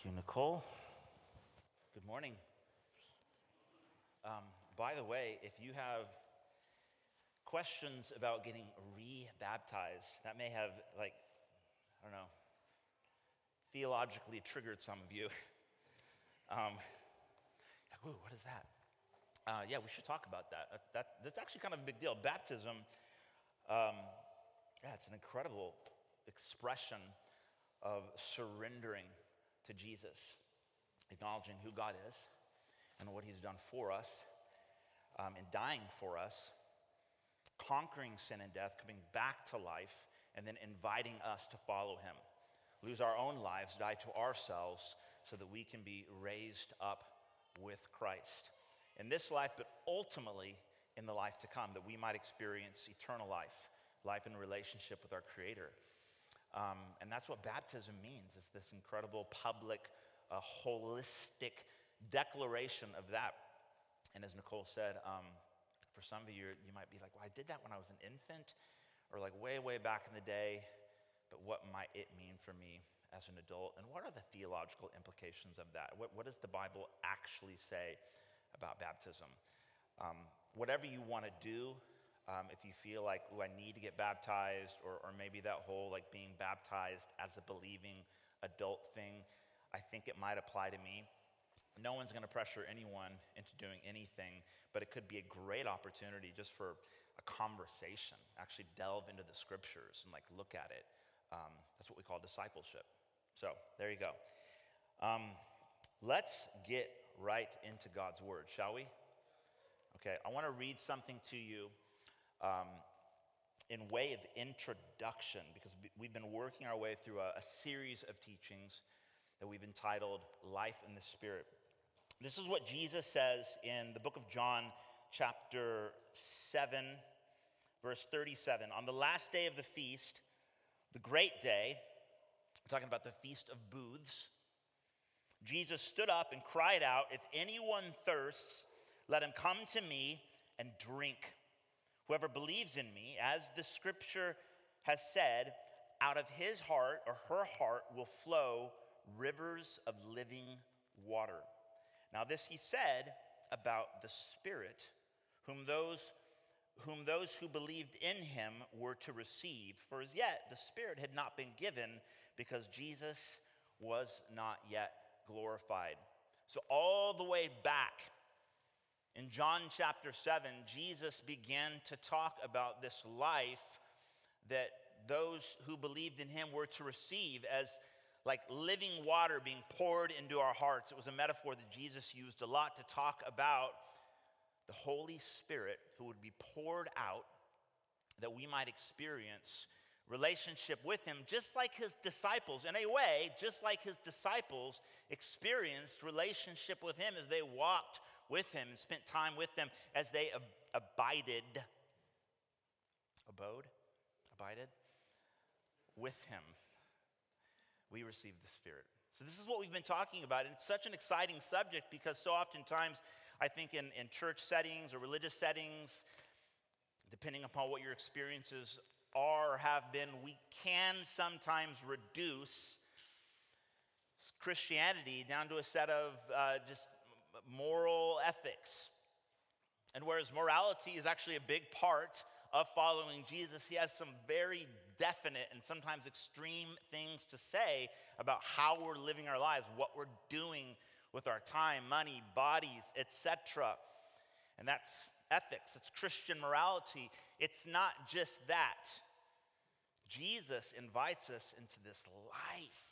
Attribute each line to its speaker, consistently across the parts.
Speaker 1: Thank you, Nicole. Good morning. Um, by the way, if you have questions about getting re-baptized, that may have like, I don't know, theologically triggered some of you. Um, ooh, what is that? Uh, yeah, we should talk about that. that. that. That's actually kind of a big deal. Baptism, um, yeah, it's an incredible expression of surrendering to Jesus, acknowledging who God is and what He's done for us, um, and dying for us, conquering sin and death, coming back to life, and then inviting us to follow Him. Lose our own lives, die to ourselves, so that we can be raised up with Christ in this life, but ultimately in the life to come, that we might experience eternal life, life in relationship with our Creator. Um, and that's what baptism means, is this incredible public, uh, holistic declaration of that. And as Nicole said, um, for some of you, you might be like, well, I did that when I was an infant, or like way, way back in the day, but what might it mean for me as an adult? And what are the theological implications of that? What, what does the Bible actually say about baptism? Um, whatever you want to do, um, if you feel like, oh, I need to get baptized, or, or maybe that whole like being baptized as a believing adult thing, I think it might apply to me. No one's going to pressure anyone into doing anything, but it could be a great opportunity just for a conversation, actually delve into the scriptures and like look at it. Um, that's what we call discipleship. So there you go. Um, let's get right into God's word, shall we? Okay, I want to read something to you um, in way of introduction because we've been working our way through a, a series of teachings that we've entitled Life in the Spirit. This is what Jesus says in the book of John, chapter 7, verse 37. On the last day of the feast, the great day, talking about the Feast of Booths, Jesus stood up and cried out, If anyone thirsts, let him come to me and drink. Whoever believes in me, as the scripture has said, out of his heart or her heart will flow rivers of living water. Now, this he said about the Spirit, whom those, whom those who believed in him were to receive. For as yet the Spirit had not been given because Jesus was not yet glorified. So, all the way back in John chapter 7, Jesus began to talk about this life that those who believed in him were to receive as like living water being poured into our hearts. It was a metaphor that Jesus used a lot to talk about the Holy Spirit who would be poured out that we might experience relationship with him, just like his disciples, in a way, just like his disciples experienced relationship with him as they walked with him and spent time with them as they ab- abided, abode, abided with him. We received the Spirit. So, this is what we've been talking about. And it's such an exciting subject because so oftentimes, I think in, in church settings or religious settings, depending upon what your experiences are or have been, we can sometimes reduce Christianity down to a set of uh, just moral ethics. And whereas morality is actually a big part of following Jesus, he has some very definite and sometimes extreme things to say about how we're living our lives, what we're doing with our time, money, bodies, etc. And that's ethics, it's Christian morality. It's not just that. Jesus invites us into this life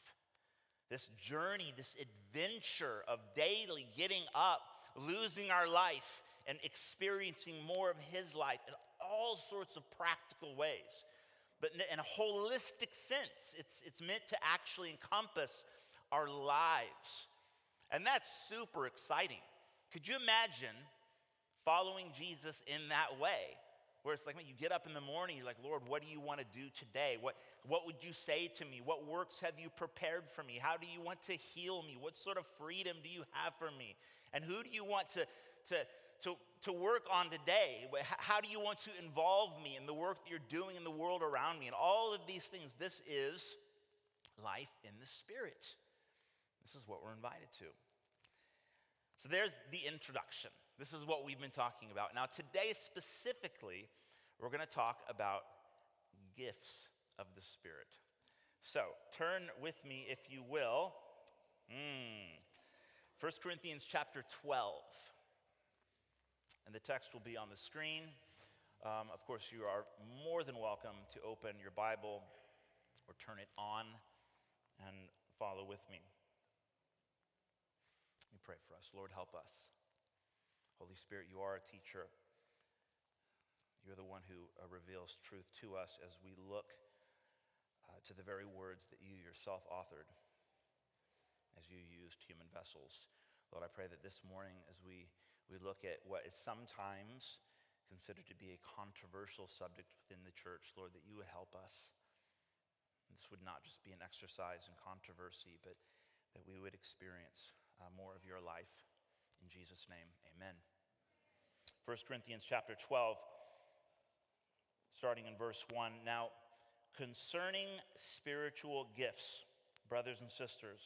Speaker 1: this journey, this adventure of daily getting up, losing our life, and experiencing more of His life in all sorts of practical ways. But in a holistic sense, it's, it's meant to actually encompass our lives. And that's super exciting. Could you imagine following Jesus in that way? Where it's like when you get up in the morning, you're like, Lord, what do you want to do today? What, what would you say to me? What works have you prepared for me? How do you want to heal me? What sort of freedom do you have for me? And who do you want to, to, to, to work on today? How do you want to involve me in the work that you're doing in the world around me? And all of these things, this is life in the Spirit. This is what we're invited to. So there's the introduction. This is what we've been talking about. Now, today specifically, we're going to talk about gifts of the Spirit. So turn with me, if you will. Mm. 1 Corinthians chapter 12. And the text will be on the screen. Um, of course, you are more than welcome to open your Bible or turn it on and follow with me. Let me pray for us. Lord, help us. Holy Spirit, you are a teacher. You're the one who uh, reveals truth to us as we look uh, to the very words that you yourself authored as you used human vessels. Lord, I pray that this morning, as we, we look at what is sometimes considered to be a controversial subject within the church, Lord, that you would help us. This would not just be an exercise in controversy, but that we would experience uh, more of your life. In Jesus' name, amen. 1 Corinthians chapter 12, starting in verse 1. Now, concerning spiritual gifts, brothers and sisters,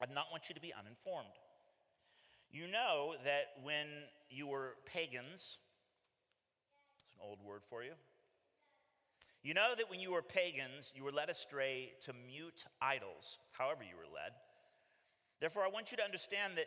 Speaker 1: I do not want you to be uninformed. You know that when you were pagans, it's an old word for you. You know that when you were pagans, you were led astray to mute idols, however, you were led. Therefore, I want you to understand that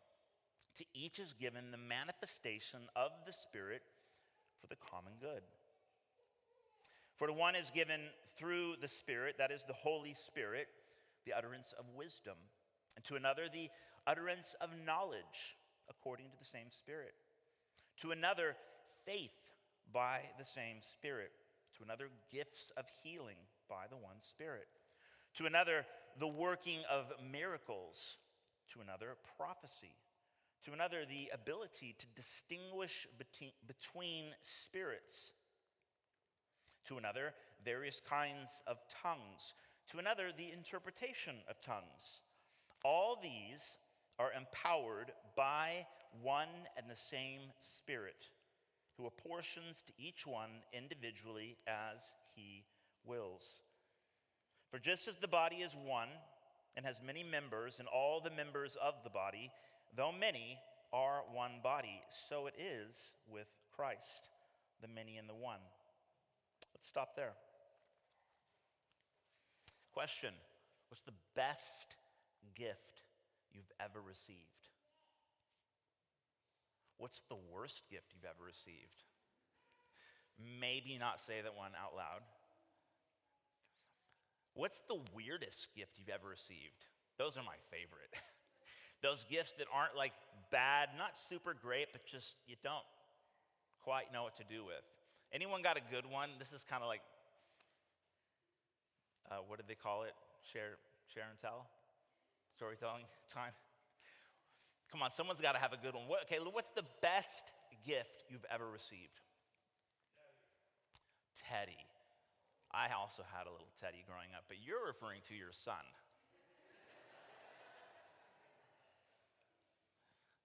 Speaker 1: To each is given the manifestation of the Spirit for the common good. For to one is given through the Spirit, that is the Holy Spirit, the utterance of wisdom, and to another, the utterance of knowledge according to the same Spirit. To another, faith by the same Spirit. To another, gifts of healing by the one Spirit. To another, the working of miracles. To another, prophecy. To another, the ability to distinguish between spirits. To another, various kinds of tongues. To another, the interpretation of tongues. All these are empowered by one and the same Spirit, who apportions to each one individually as he wills. For just as the body is one and has many members, and all the members of the body, though many, are one body, so it is with Christ, the many and the one. Let's stop there. Question What's the best gift you've ever received? What's the worst gift you've ever received? Maybe not say that one out loud. What's the weirdest gift you've ever received? Those are my favorite. Those gifts that aren't like bad, not super great, but just you don't quite know what to do with. Anyone got a good one? This is kind of like, uh, what did they call it? Share, share and tell? Storytelling time? Come on, someone's got to have a good one. What, okay, what's the best gift you've ever received? Teddy. I also had a little Teddy growing up, but you're referring to your son.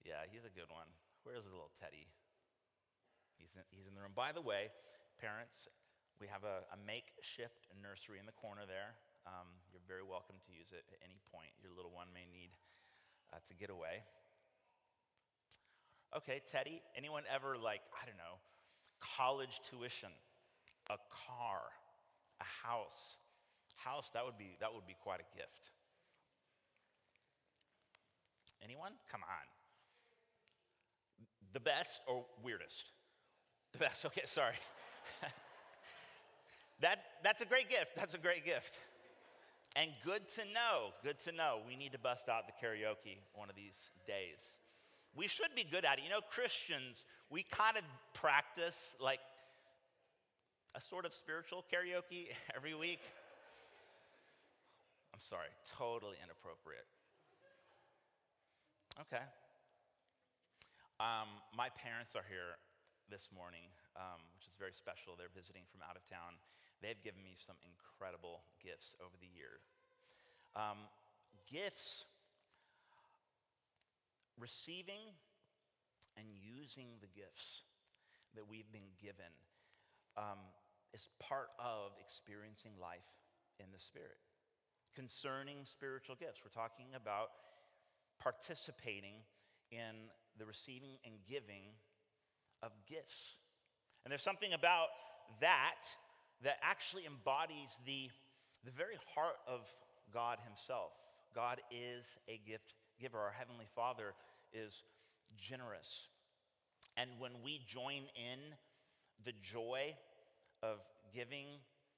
Speaker 1: Yeah, he's a good one. Where's the little Teddy? He's in, he's in the room. By the way, parents, we have a, a makeshift nursery in the corner there. Um, you're very welcome to use it at any point. Your little one may need uh, to get away. Okay, Teddy, anyone ever like, I don't know, college tuition, a car, a house? House, that would be that would be quite a gift. Anyone? Come on. The best or weirdest? The best. Okay, sorry. that, that's a great gift. That's a great gift. And good to know, good to know. We need to bust out the karaoke one of these days we should be good at it. You know, Christians, we kind of practice like a sort of spiritual karaoke every week. I'm sorry, totally inappropriate. Okay. Um, my parents are here this morning, um, which is very special. They're visiting from out of town. They've given me some incredible gifts over the year. Um, gifts, receiving and using the gifts that we've been given um, is part of experiencing life in the Spirit. Concerning spiritual gifts, we're talking about participating in the receiving and giving of gifts. And there's something about that that actually embodies the, the very heart of God Himself. God is a gift giver. Our Heavenly Father is generous. And when we join in the joy of giving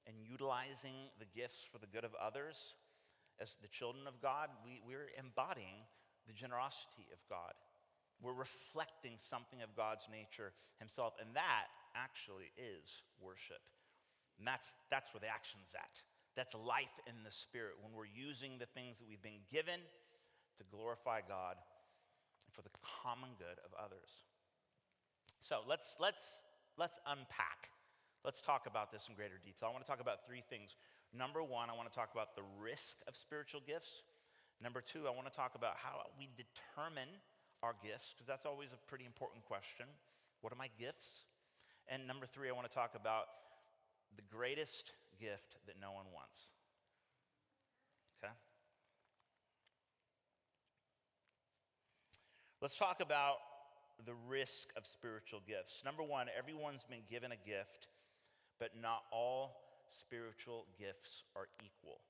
Speaker 1: and utilizing the gifts for the good of others, as the children of God, we, we're embodying the generosity of God. We're reflecting something of God's nature Himself. And that actually is worship. And that's, that's where the action's at. That's life in the Spirit when we're using the things that we've been given to glorify God for the common good of others. So let's, let's, let's unpack. Let's talk about this in greater detail. I want to talk about three things. Number one, I want to talk about the risk of spiritual gifts. Number two, I want to talk about how we determine our gifts, because that's always a pretty important question. What are my gifts? And number three, I want to talk about the greatest gift that no one wants. Okay? Let's talk about the risk of spiritual gifts. Number one, everyone's been given a gift, but not all spiritual gifts are equal.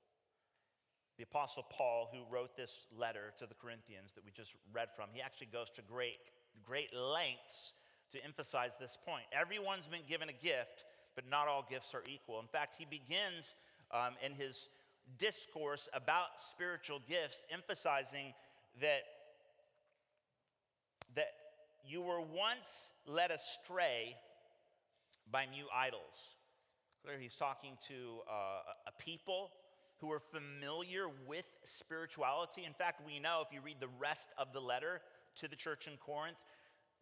Speaker 1: The Apostle Paul, who wrote this letter to the Corinthians that we just read from, he actually goes to great, great lengths to emphasize this point. Everyone's been given a gift, but not all gifts are equal. In fact, he begins um, in his discourse about spiritual gifts, emphasizing that, that you were once led astray by new idols. Clearly, he's talking to uh, a people who are familiar with spirituality. In fact, we know if you read the rest of the letter to the church in Corinth,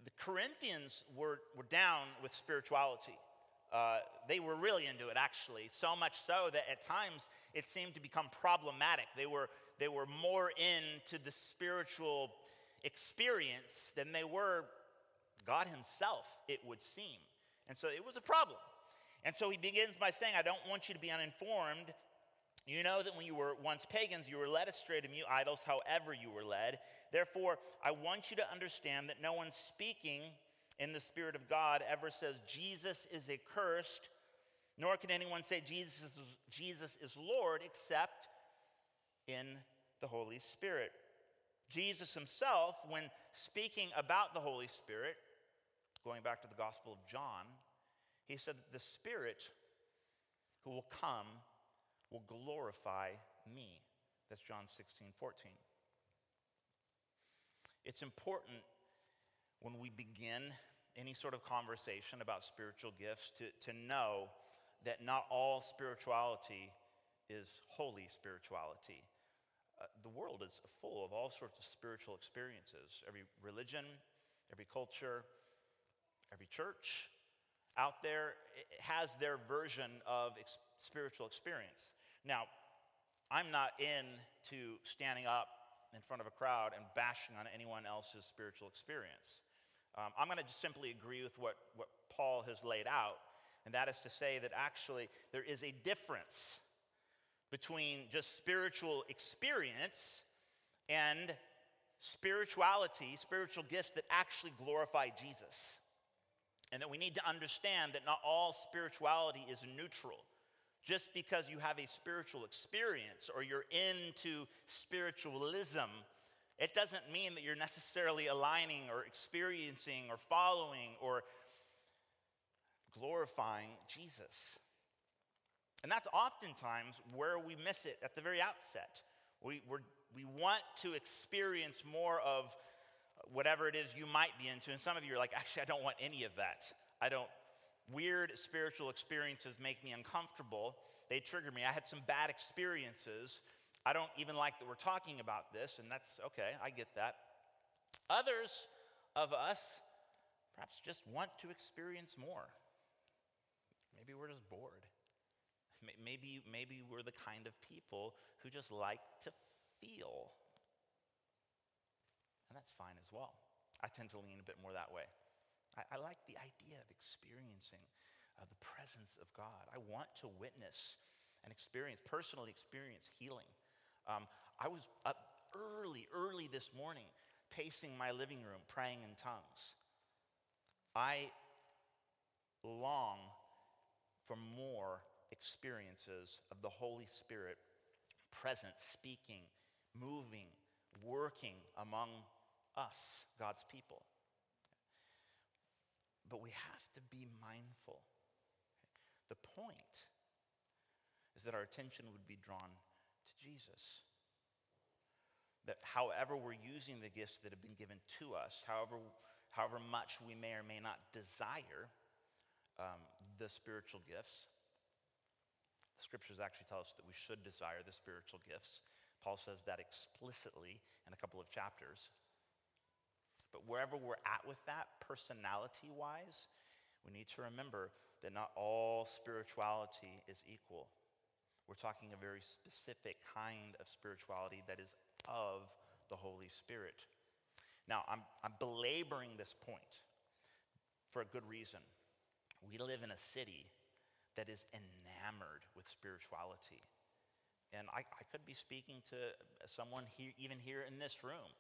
Speaker 1: the Corinthians were, were down with spirituality. Uh, they were really into it, actually, so much so that at times it seemed to become problematic. They were, they were more into the spiritual experience than they were God Himself, it would seem. And so it was a problem. And so he begins by saying, I don't want you to be uninformed. You know that when you were once pagans, you were led astray to mute idols, however you were led. Therefore, I want you to understand that no one speaking in the Spirit of God ever says Jesus is accursed, nor can anyone say Jesus is, Jesus is Lord except in the Holy Spirit. Jesus himself, when speaking about the Holy Spirit, going back to the Gospel of John, he said that the Spirit who will come will glorify me. That's John 16, 14. It's important when we begin any sort of conversation about spiritual gifts to, to know that not all spirituality is holy spirituality. Uh, the world is full of all sorts of spiritual experiences. Every religion, every culture, every church out there has their version of ex- spiritual experience. Now, I'm not into standing up in front of a crowd and bashing on anyone else's spiritual experience. Um, I'm going to just simply agree with what, what Paul has laid out, and that is to say that actually there is a difference between just spiritual experience and spirituality, spiritual gifts that actually glorify Jesus. And that we need to understand that not all spirituality is neutral. Just because you have a spiritual experience or you're into spiritualism, it doesn't mean that you're necessarily aligning or experiencing or following or glorifying Jesus. And that's oftentimes where we miss it at the very outset. We, we we want to experience more of whatever it is you might be into. And some of you are like, actually, I don't want any of that. I don't, weird spiritual experiences make me uncomfortable. They trigger me. I had some bad experiences. I don't even like that we're talking about this, and that's okay, I get that. Others of us perhaps just want to experience more. Maybe we're just bored. Maybe, maybe we're the kind of people who just like to feel. And that's fine as well. I tend to lean a bit more that way. I, I like the idea of experiencing uh, the presence of God. I want to witness and experience, personally experience healing. Um, I was up early, early this morning, pacing my living room, praying in tongues. I long for more experiences of the Holy Spirit present, speaking, moving, working among us, God's people. But we have to be mindful. The point is that our attention would be drawn to Jesus. That however we're using the gifts that have been given to us, however, however much we may or may not desire um, the spiritual gifts, the scriptures actually tell us that we should desire the spiritual gifts. Paul says that explicitly in a couple of chapters. But wherever we're at with that, personality wise, we need to remember that not all spirituality is equal. We're talking a very specific kind of spirituality that is of the Holy Spirit. Now, I'm, I'm belaboring this point for a good reason. We live in a city that is enamored with spirituality. And I, I could be speaking to someone here, even here in this room,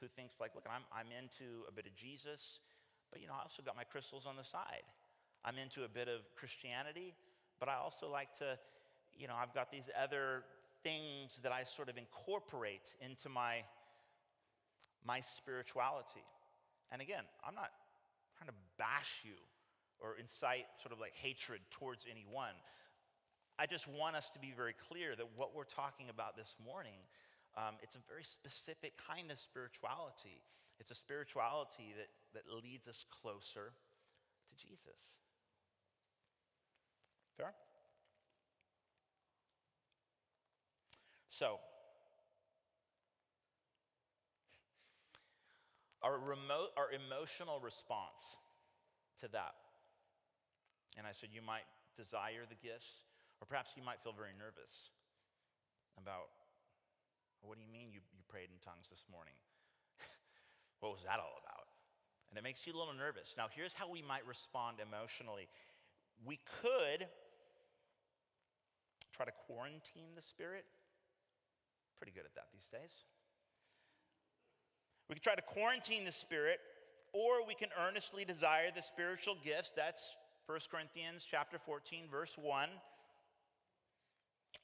Speaker 1: who thinks like, look, I'm, I'm into a bit of Jesus, but you know, I also got my crystals on the side. I'm into a bit of Christianity, but I also like to, you know, I've got these other things that I sort of incorporate into my, my spirituality. And again, I'm not trying to bash you or incite sort of like hatred towards anyone. I just want us to be very clear that what we're talking about this morning, um, it's a very specific kind of spirituality. It's a spirituality that, that leads us closer to Jesus. Fair? So, our, remote, our emotional response to that and I said, You might desire the gifts, or perhaps you might feel very nervous about what do you mean you, you prayed in tongues this morning? what was that all about? And it makes you a little nervous. Now, here's how we might respond emotionally we could try to quarantine the spirit. Pretty good at that these days. We could try to quarantine the spirit, or we can earnestly desire the spiritual gifts. That's 1 Corinthians chapter 14 verse 1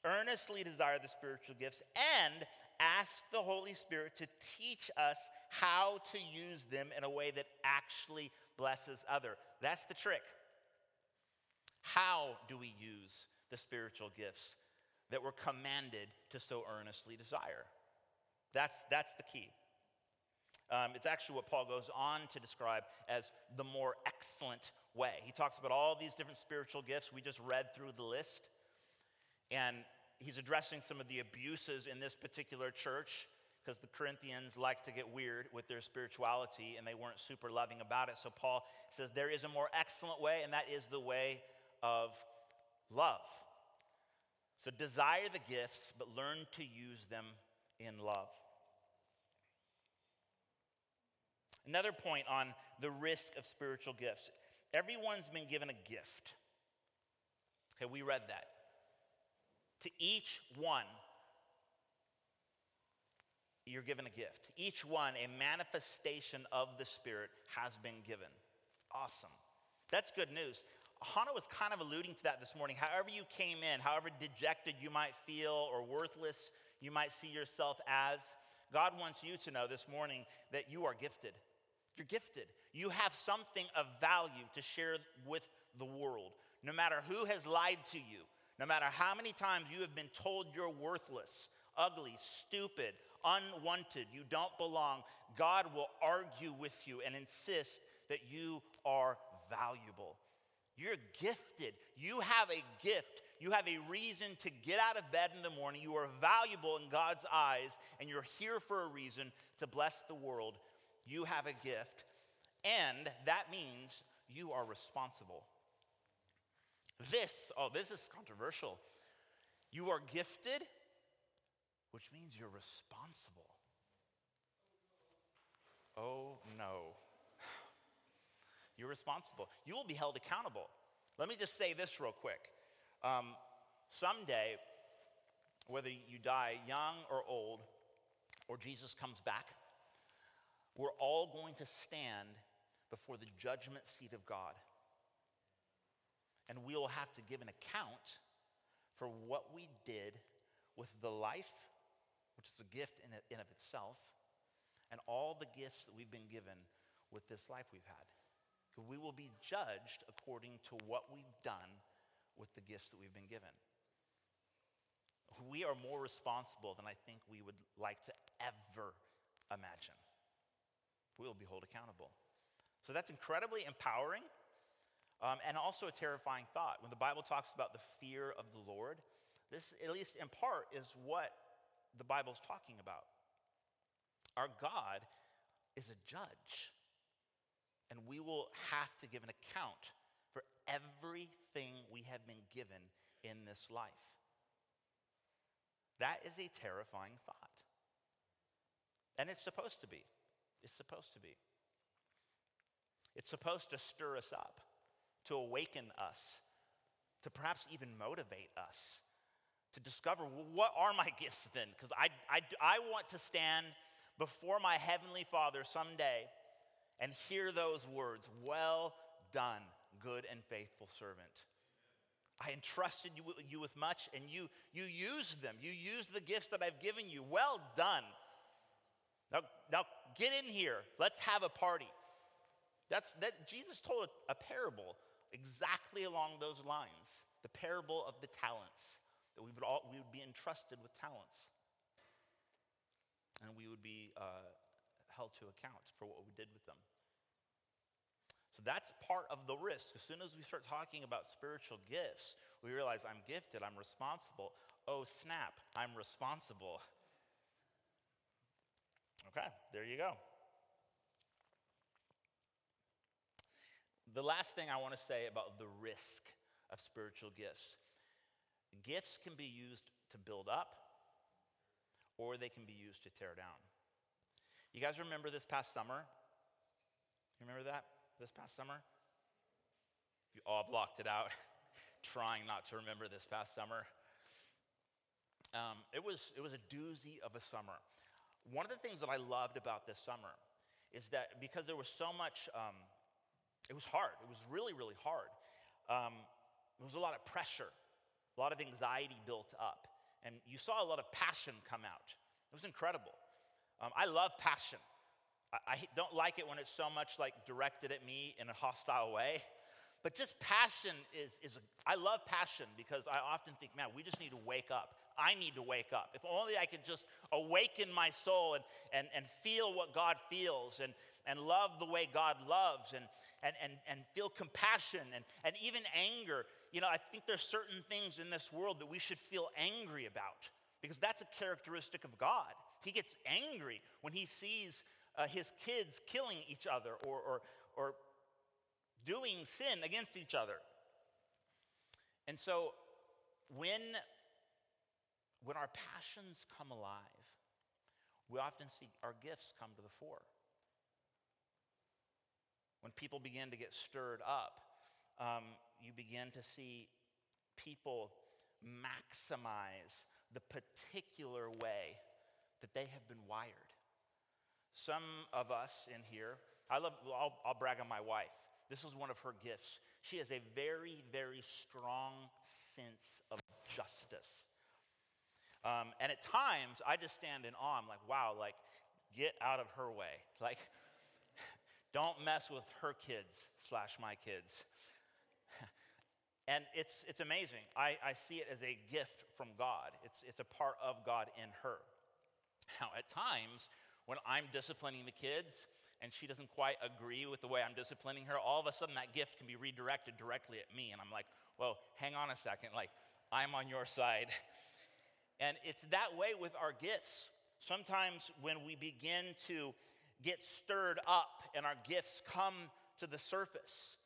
Speaker 1: earnestly desire the spiritual gifts and ask the Holy Spirit to teach us how to use them in a way that actually blesses other. That's the trick. How do we use the spiritual gifts that we're commanded to so earnestly desire? That's, that's the key. Um, it's actually what Paul goes on to describe as the more excellent way. He talks about all these different spiritual gifts. We just read through the list. And he's addressing some of the abuses in this particular church because the Corinthians like to get weird with their spirituality and they weren't super loving about it. So Paul says there is a more excellent way, and that is the way of love. So desire the gifts, but learn to use them in love. Another point on the risk of spiritual gifts everyone's been given a gift. Okay, we read that. To each one, you're given a gift. Each one, a manifestation of the Spirit has been given. Awesome. That's good news. Hannah was kind of alluding to that this morning. However, you came in, however dejected you might feel or worthless you might see yourself as, God wants you to know this morning that you are gifted. You're gifted. You have something of value to share with the world. No matter who has lied to you, no matter how many times you have been told you're worthless, ugly, stupid, unwanted, you don't belong, God will argue with you and insist that you are valuable. You're gifted. You have a gift. You have a reason to get out of bed in the morning. You are valuable in God's eyes, and you're here for a reason to bless the world you have a gift, and that means you are responsible. This, oh, this is controversial. You are gifted, which means you're responsible. Oh no. You're responsible. You will be held accountable. Let me just say this real quick. Um, someday, whether you die young or old, or Jesus comes back, we're all going to stand before the judgment seat of God. And we'll have to give an account for what we did with the life, which is a gift in, and of itself, and all the gifts that we've been given with this life we've had. We will be judged according to what we've done with the gifts that we've been given. We are more responsible than I think we would like to ever imagine. We will be held accountable. So that's incredibly empowering um, and also a terrifying thought. When the Bible talks about the fear of the Lord, this, at least in part, is what the Bible's talking about. Our God is a judge, and we will have to give an account for everything we have been given in this life. That is a terrifying thought. And it's supposed to be. It's supposed to be. It's supposed to stir us up, to awaken us, to perhaps even motivate us to discover well, what are my gifts then? Because I, I, I want to stand before my Heavenly Father someday and hear those words Well done, good and faithful servant. I entrusted you, you with much, and you, you used them. You used the gifts that I've given you. Well done. Now, now get in here. Let's have a party. That's that Jesus told a, a parable exactly along those lines. The parable of the talents. That we would all we would be entrusted with talents. And we would be uh, held to account for what we did with them. So that's part of the risk. As soon as we start talking about spiritual gifts, we realize I'm gifted, I'm responsible. Oh, snap, I'm responsible. Okay, there you go. The last thing I want to say about the risk of spiritual gifts gifts can be used to build up, or they can be used to tear down. You guys remember this past summer? You remember that? this past summer? You all blocked it out, trying not to remember this past summer. Um, it, was, it was a doozy of a summer. One of the things that I loved about this summer is that because there was so much, um, it was hard. It was really, really hard. Um, there was a lot of pressure, a lot of anxiety built up. And you saw a lot of passion come out. It was incredible. Um, I love passion. I, don't like it when it's so much like directed at me in a hostile way. But just passion is, is a, I love passion because I often think, man, we just need to wake up. I need to wake up. If only I could just awaken my soul and, and, and feel what God feels and, and love the way God loves and, and, and, and feel compassion and, and even anger. You know, I think there's certain things in this world that we should feel angry about because that's a characteristic of God. He gets angry when he sees uh, his kids killing each other or, or, or doing sin against each other. And so when, when our passions come alive, we often see our gifts come to the fore. When people begin to get stirred up, um, you begin to see people maximize the particular way that they have been wired. Some of us in here, I love, I'll, I'll brag on my wife. This is one of her gifts. She has a very, very strong sense of justice. Um, and at times, I just stand in awe. I'm like, wow, like, get out of her way. Like, don't mess with her kids slash my kids. and it's, it's amazing. I, I see it as a gift from God, it's, it's a part of God in her. Now, at times, when I'm disciplining the kids and she doesn't quite agree with the way I'm disciplining her, all of a sudden that gift can be redirected directly at me. And I'm like, well, hang on a second. Like, I'm on your side. And it's that way with our gifts. Sometimes when we begin to get stirred up and our gifts come to the surface.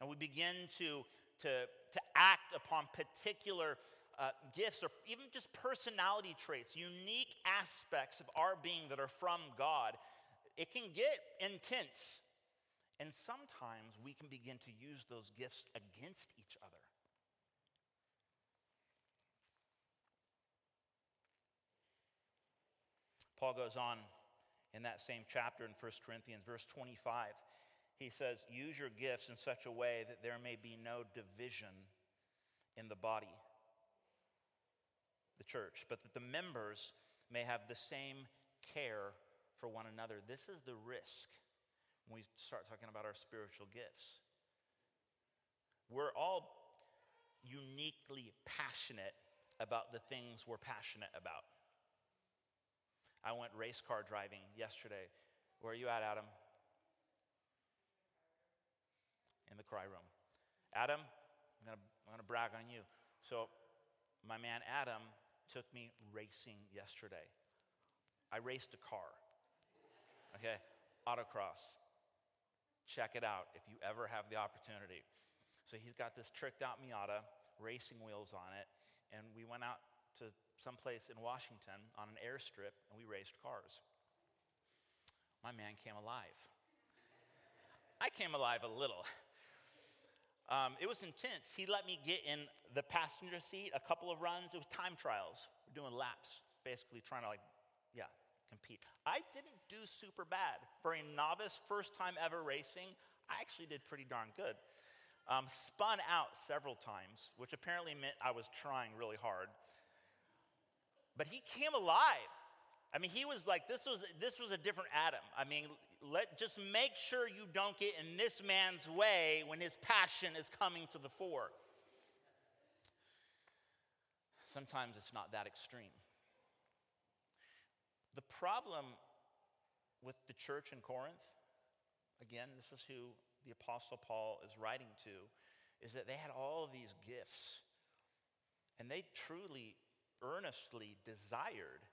Speaker 1: And we begin to, to, to act upon particular uh, gifts or even just personality traits, unique aspects of our being that are from God. It can get intense. And sometimes we can begin to use those gifts against each other. Paul goes on in that same chapter in 1 Corinthians, verse 25. He says, Use your gifts in such a way that there may be no division in the body, the church, but that the members may have the same care for one another. This is the risk when we start talking about our spiritual gifts. We're all uniquely passionate about the things we're passionate about. I went race car driving yesterday. Where are you at, Adam? In the cry room. Adam, I'm gonna, I'm gonna brag on you. So, my man Adam took me racing yesterday. I raced a car, okay? Autocross. Check it out if you ever have the opportunity. So, he's got this tricked out Miata, racing wheels on it, and we went out to someplace in Washington on an airstrip and we raced cars. My man came alive. I came alive a little. Um, it was intense. He let me get in the passenger seat a couple of runs. It was time trials. We're doing laps, basically trying to, like, yeah, compete. I didn't do super bad. For a novice, first time ever racing, I actually did pretty darn good. Um, spun out several times, which apparently meant I was trying really hard but he came alive. I mean, he was like, this was, this was a different Adam. I mean, let, just make sure you don't get in this man's way when his passion is coming to the fore. Sometimes it's not that extreme. The problem with the church in Corinth, again, this is who the Apostle Paul is writing to, is that they had all these gifts. And they truly earnestly desired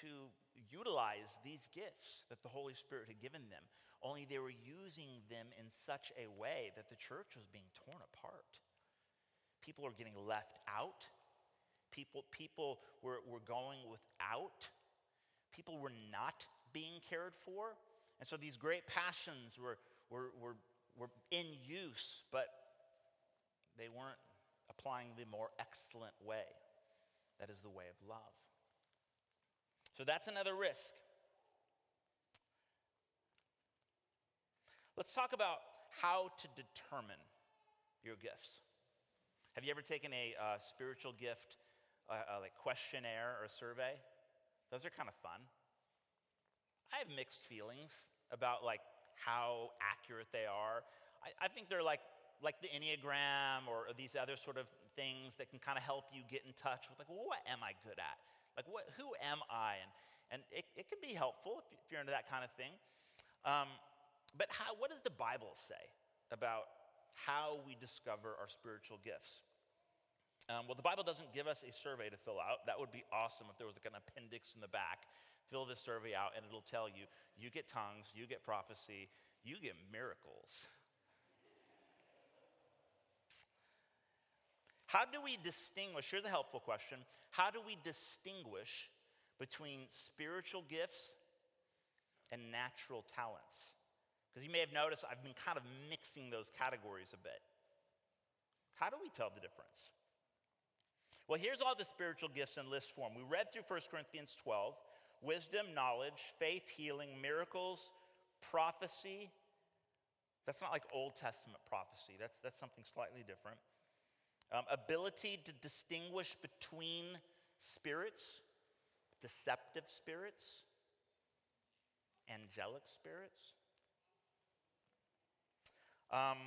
Speaker 1: to utilize these gifts that the Holy Spirit had given them, only they were using them in such a way that the church was being torn apart. People were getting left out. People, people were, were going without. People were not being cared for. And so these great passions were, were, were, were in use, but they weren't applying the more excellent way. That is the way of love. So that's another risk. Let's talk about how to determine your gifts. Have you ever taken a uh, spiritual gift, uh, uh, like questionnaire or survey? Those are kind of fun. I have mixed feelings about like how accurate they are. I, I think they're like like the Enneagram or, these other sort of things that can kind of help you get in touch with, like, well, what am I good at? Like, what, who am I? And, and it, it can be helpful if, you're into that kind of thing. Um, but how, what does the Bible say about how we discover our spiritual gifts? Um, well, the Bible doesn't give us a survey to fill out. That would be awesome if there was like an appendix in the back. Fill this survey out, and it'll tell you you get tongues, you get prophecy, you get miracles. How do we distinguish? Here's a helpful question. How do we distinguish between spiritual gifts and natural talents? Because you may have noticed I've been kind of mixing those categories a bit. How do we tell the difference? Well, here's all the spiritual gifts in list form. We read through 1 Corinthians 12 wisdom, knowledge, faith, healing, miracles, prophecy. That's not like Old Testament prophecy, that's, that's something slightly different um, ability to distinguish between spirits, deceptive spirits, angelic spirits, um,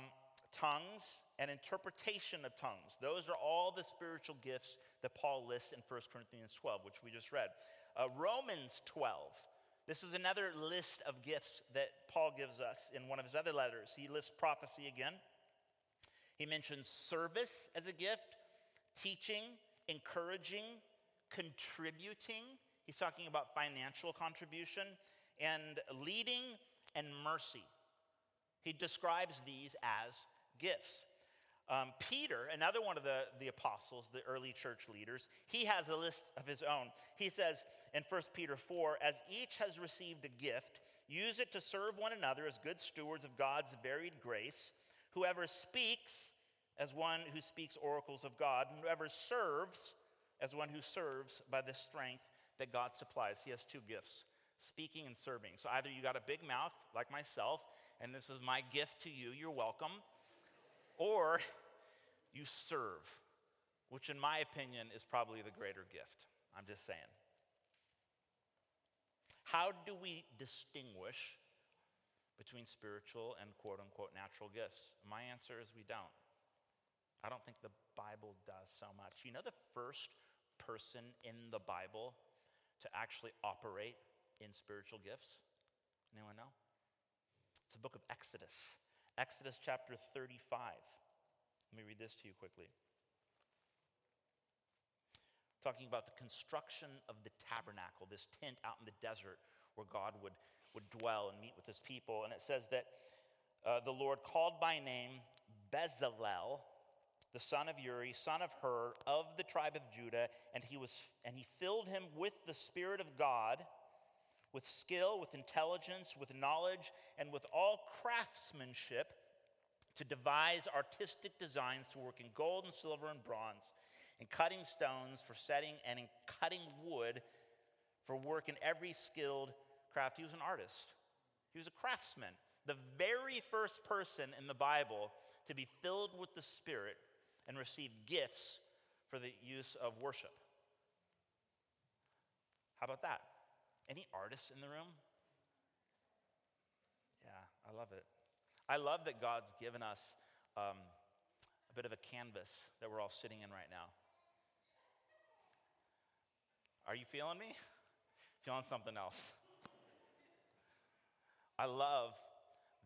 Speaker 1: tongues, and interpretation of tongues. Those are all the spiritual gifts that Paul lists in 1 Corinthians 12, which we just read. Uh, Romans 12. This is another list of gifts that Paul gives us in one of his other letters. He lists prophecy again. He mentions service as a gift, teaching, encouraging, contributing. He's talking about financial contribution and leading and mercy. He describes these as gifts. Um, Peter, another one of the, the apostles, the early church leaders, he has a list of his own. He says in 1 Peter 4 As each has received a gift, use it to serve one another as good stewards of God's varied grace. Whoever speaks, as one who speaks oracles of God, and whoever serves, as one who serves by the strength that God supplies. He has two gifts speaking and serving. So either you got a big mouth, like myself, and this is my gift to you, you're welcome, or you serve, which, in my opinion, is probably the greater gift. I'm just saying. How do we distinguish between spiritual and quote unquote natural gifts? My answer is we don't. I don't think the Bible does so much. You know, the first person in the Bible to actually operate in spiritual gifts? Anyone know? It's the book of Exodus, Exodus chapter 35. Let me read this to you quickly. Talking about the construction of the tabernacle, this tent out in the desert where God would, would dwell and meet with his people. And it says that uh, the Lord called by name Bezalel, the son of Uri, son of Hur, of the tribe of Judah, and he was and he filled him with the spirit of God, with skill, with intelligence, with knowledge, and with all craftsmanship to devise artistic designs to work in gold and silver and bronze, and cutting stones for setting, and in cutting wood for work in every skilled craft. He was an artist, he was a craftsman. The very first person in the Bible to be filled with the Spirit and receive gifts for the use of worship. How about that? Any artists in the room? Yeah, I love it. I love that God's given us um, a bit of a canvas that we're all sitting in right now. Are you feeling me? Feeling something else. I love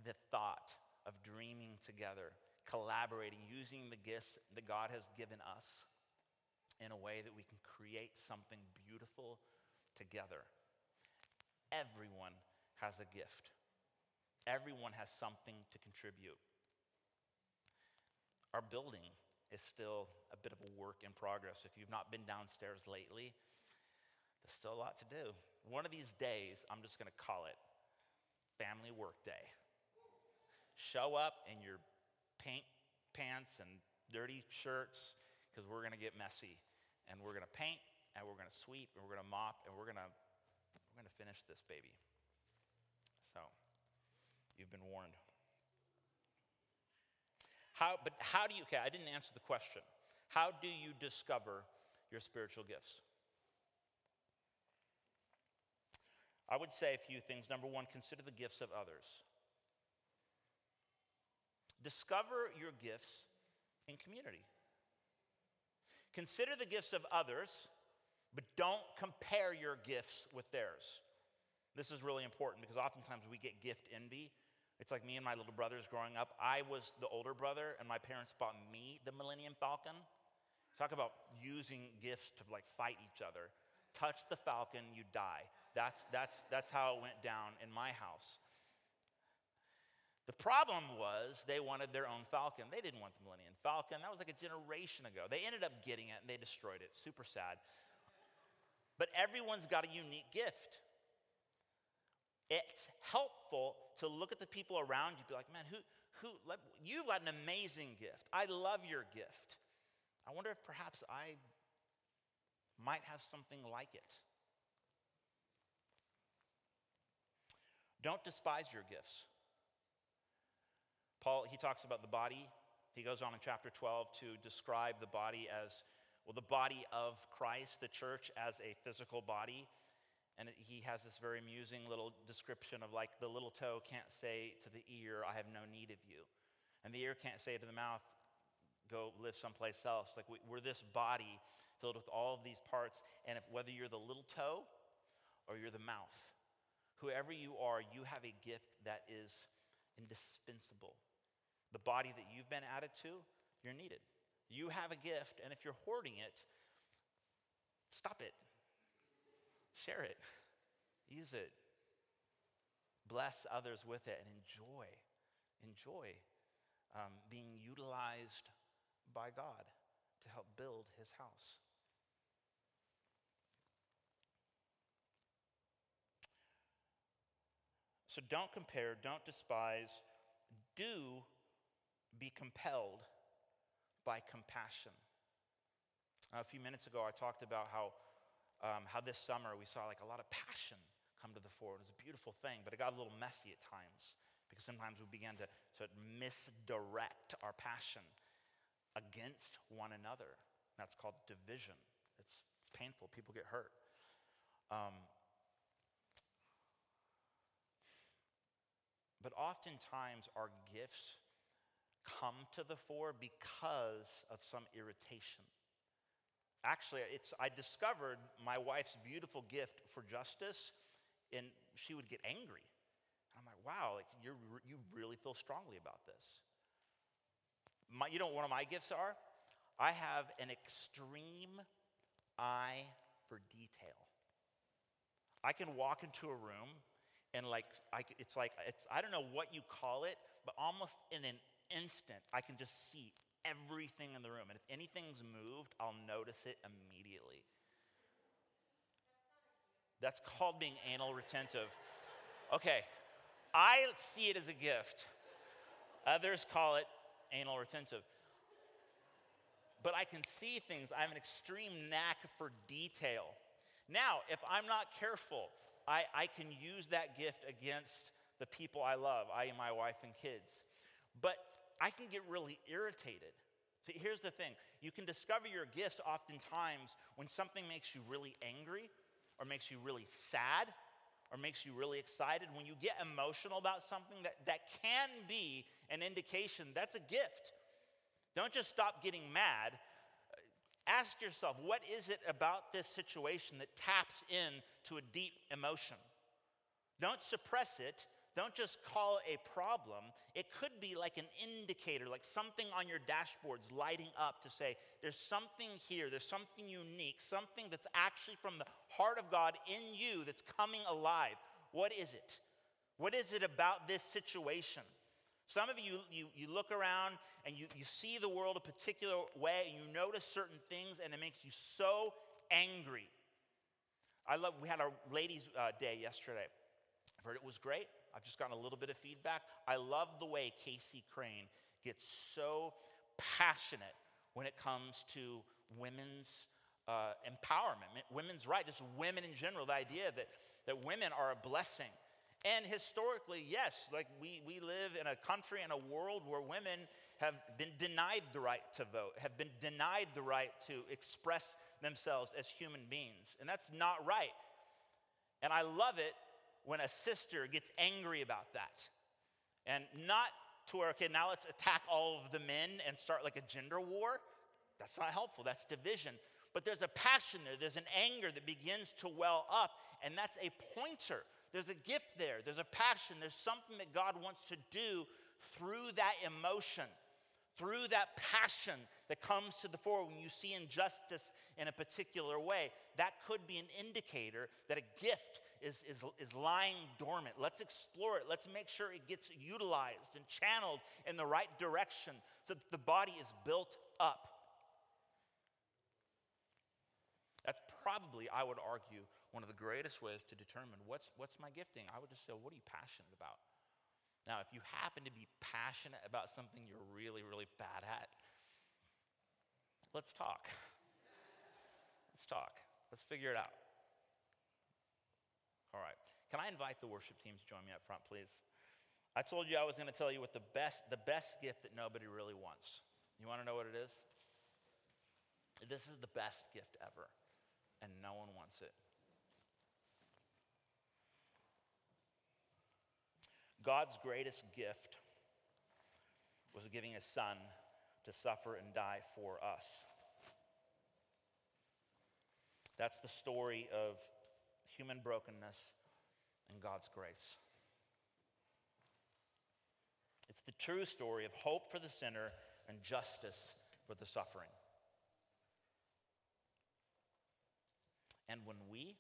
Speaker 1: the thought of dreaming together, collaborating, using the gifts that God has given us in a way that we can create something beautiful together. Everyone has a gift. Everyone has something to contribute. Our building is still a bit of a work in progress. If you've not been downstairs lately, there's still a lot to do. One of these days, I'm just going to call it Family Work Day. Show up in your paint pants and dirty shirts because we're going to get messy. And we're going to paint and we're going to sweep and we're going to mop and we're going to we're going to finish this baby. So, You've been warned. How, but how do you, okay, I didn't answer the question. How do you discover your spiritual gifts? I would say a few things. Number one, consider the gifts of others. Discover your gifts in community. Consider the gifts of others, but don't compare your gifts with theirs. This is really important because oftentimes we get gift envy it's like me and my little brothers growing up. I was the older brother, and my parents bought me the Millennium Falcon. Talk about using gifts to like fight each other. Touch the falcon, you die. That's, that's, that's how it went down in my house. The problem was they wanted their own Falcon. They didn't want the Millennium Falcon. That was like a generation ago. They ended up getting it and they destroyed it. Super sad. But everyone's got a unique gift it's helpful to look at the people around you be like, man, who, who, you've got an amazing gift. I love your gift. I wonder if perhaps I might have something like it. Don't despise your gifts. Paul, he talks about the body. He goes on in chapter 12 to describe the body as, well, the body of Christ, the church as a physical body. And he has this very amusing little description of like the little toe can't say to the ear, I have no need of you. And the ear can't say to the mouth, go live someplace else. Like we, are this body filled with all of these parts. And if, whether you're the little toe or you're the mouth, whoever you are, you have a gift that is indispensable. The body that you've been added to, you're needed. You have a gift, and if you're hoarding it, stop it. Share it, use it. bless others with it, and enjoy, enjoy um, being utilized by God to help build his house. So don't compare, don't despise, do be compelled by compassion. A few minutes ago, I talked about how, um, how this summer we saw like a lot of passion come to the fore. It was a beautiful thing, but it got a little messy at times because sometimes we began to, to misdirect our passion against one another. That's called division. It's, it's painful. People get hurt. Um, but oftentimes our gifts come to the fore because of some irritation. Actually, it's, I discovered my wife's beautiful gift for justice, and she would get angry. And I'm like, wow, like you you really feel strongly about this. My, you know what one of my gifts are? I have an extreme eye for detail. I can walk into a room and like I, it's like it's I don't know what you call it, but almost in an instant I can just see everything in the room. And if anything's moved, I'll notice it immediately. That's called being anal retentive. Okay, I see it as a gift. Others call it anal retentive. But I can see things. I have an extreme knack for detail. Now, if I'm not careful, I, I can use that gift against the people I love, I and my wife and kids. But I can get really irritated. See, here's the thing you can discover your gifts oftentimes when something makes you really angry, or makes you really sad, or makes you really excited. When you get emotional about something, that, that can be an indication that's a gift. Don't just stop getting mad. Ask yourself, what is it about this situation that taps in to a deep emotion? Don't suppress it. Don't just call it a problem. It could be like an indicator, like something on your dashboards lighting up to say, there's something here, there's something unique, something that's actually from the heart of God in you that's coming alive. What is it? What is it about this situation? Some of you, you, you look around and you, you see the world a particular way and you notice certain things and it makes you so angry. I love, we had our ladies' uh, day yesterday. I've heard it was great. I've just gotten a little bit of feedback. I love the way Casey Crane gets so passionate when it comes to women's uh, empowerment, women's rights, just women in general, the idea that, that women are a blessing. And historically, yes, like we, we live in a country and a world where women have been denied the right to vote, have been denied the right to express themselves as human beings. And that's not right. And I love it when a sister gets angry about that. And not to where, okay, now let's attack all of the men and start like a gender war. That's not helpful, that's division. But there's a passion there, there's an anger that begins to well up, and that's a pointer. There's a gift there, there's a passion, there's something that God wants to do through that emotion through that passion that comes to the fore when you see injustice in a particular way, that could be an indicator that a gift is, is, is lying dormant. Let's explore it. Let's make sure it gets utilized and channeled in the right direction so that the body is built up. That's probably, I would argue, one of the greatest ways to determine what's, what's my gifting. I would just say, what are you passionate about? Now, if you happen to be passionate about something you're really, really bad at, let's talk. let's talk. Let's figure it out. All right. Can I invite the worship team to join me up front, please? I told you I was going to tell you what the best, the best gift that nobody really wants. You want to know what it is? This is the best gift ever, and no one wants it. God's greatest gift was giving his son to suffer and die for us. That's the story of human brokenness and God's grace. It's the true story of hope for the sinner and justice for the suffering. And when we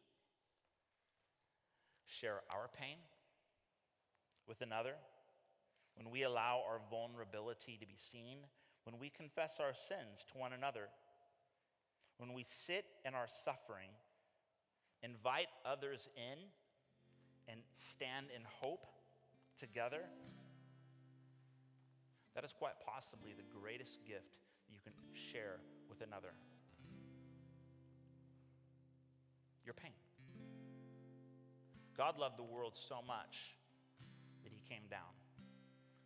Speaker 1: share our pain, with another, when we allow our vulnerability to be seen, when we confess our sins to one another, when we sit in our suffering, invite others in, and stand in hope together, that is quite possibly the greatest gift you can share with another. Your pain. God loved the world so much came down.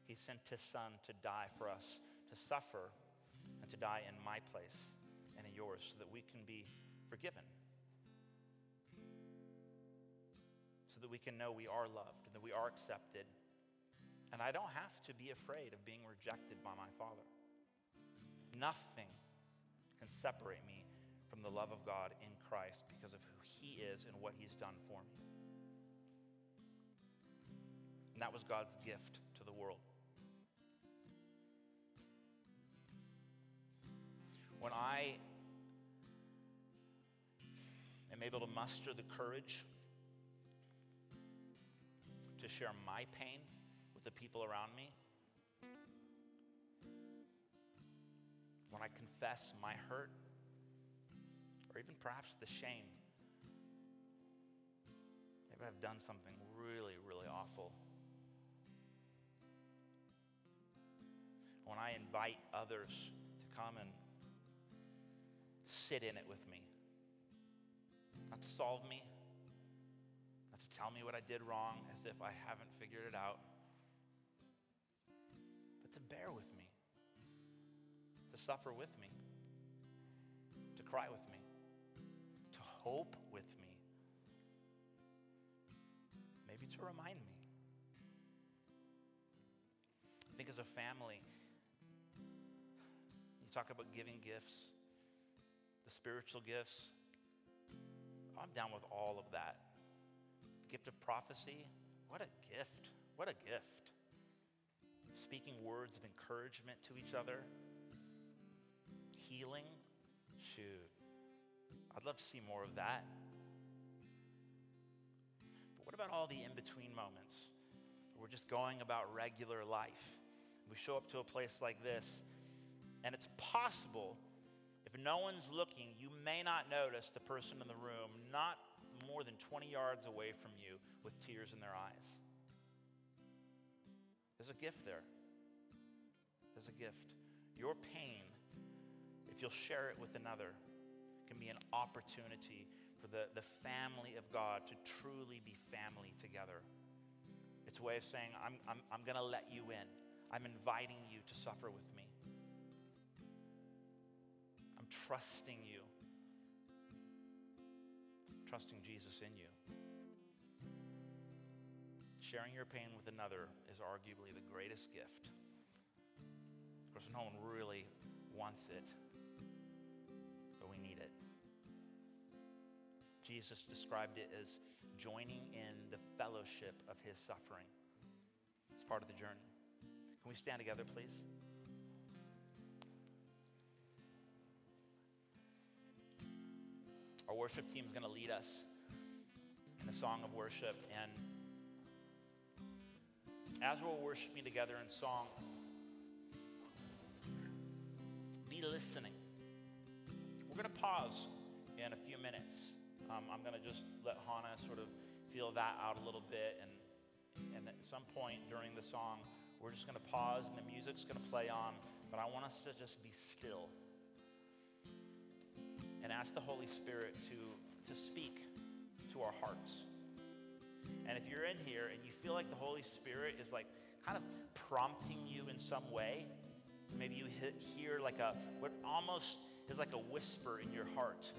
Speaker 1: He sent his son to die for us, to suffer, and to die in my place and in yours so that we can be forgiven. So that we can know we are loved and that we are accepted. And I don't have to be afraid of being rejected by my Father. Nothing can separate me from the love of God in Christ because of who He is and what He's done for me. And that was God's gift to the world. When I am able to muster the courage to share my pain with the people around me, when I confess my hurt, or even perhaps the shame, maybe I've done something really, really awful. When I invite others to come and sit in it with me, not to solve me, not to tell me what I did wrong as if I haven't figured it out, but to bear with me, to suffer with me, to cry with me, to hope with me, maybe to remind me. I think as a family, you talk about giving gifts, the spiritual gifts. I'm down with all of that. Gift of prophecy, what a gift. What a gift. Speaking words of encouragement to each other, healing, shoot. I'd love to see more of that. But what about all the in between moments? We're just going about regular life. We show up to a place like this, and it's possible if no one's looking, you may not notice the person in the room not more than 20 yards away from you with tears in their eyes. There's a gift there. There's a gift. Your pain, if you'll share it with another, can be an opportunity for the, the family of God to truly be family together. It's a way of saying, I'm, I'm, I'm going to let you in. I'm inviting you to suffer with me trusting you, trusting Jesus in you. Sharing your pain with another is arguably the greatest gift. Of course, no one really wants it, but we need it. Jesus described it as joining in the fellowship of his suffering. It's part of the journey. Can we stand together, please? Our worship team is going to lead us in a song of worship. And as we're worshiping together in song, be listening. We're going to pause in a few minutes. Um, I'm going to just let Hannah sort of feel that out a little bit. And, and at some point during the song, we're just going to pause and the music's going to play on. But I want us to just be still and ask the Holy Spirit to, to speak to our hearts. And if you're in here and you feel like the Holy Spirit is like kind of prompting you in some way, maybe you hear like a, what almost is like a whisper in your heart,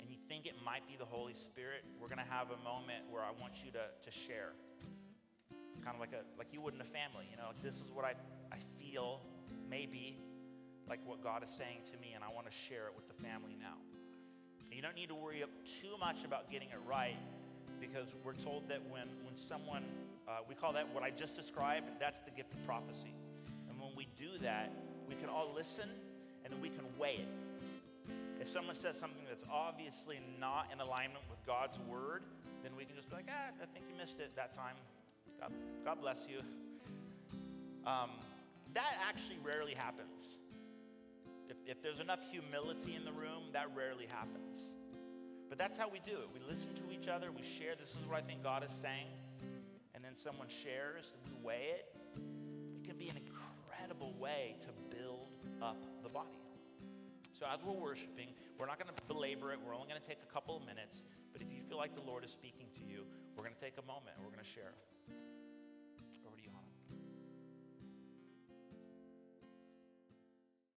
Speaker 1: and you think it might be the Holy Spirit, we're to have a moment where I want you to, to share. Kind of like, a, like you would in a family, you know, like this is what I, I feel, maybe, like what God is saying to me, and I want to share it with the family now. And you don't need to worry too much about getting it right because we're told that when, when someone, uh, we call that what I just described, that's the gift of prophecy. And when we do that, we can all listen and then we can weigh it. If someone says something that's obviously not in alignment with God's word, then we can just be like, ah, I think you missed it that time. God, God bless you. Um, that actually rarely happens. If, there's enough humility in the room, that rarely happens. But that's how we do it. We listen to each other, we share, this is what I think God is saying, and then someone shares, and we weigh it. It can be an incredible way to build up the body. So as we're worshiping, we're not going to belabor it. We're only going to take a couple of minutes. But if you feel like the Lord is speaking to you, we're going to take a moment and we're going to share.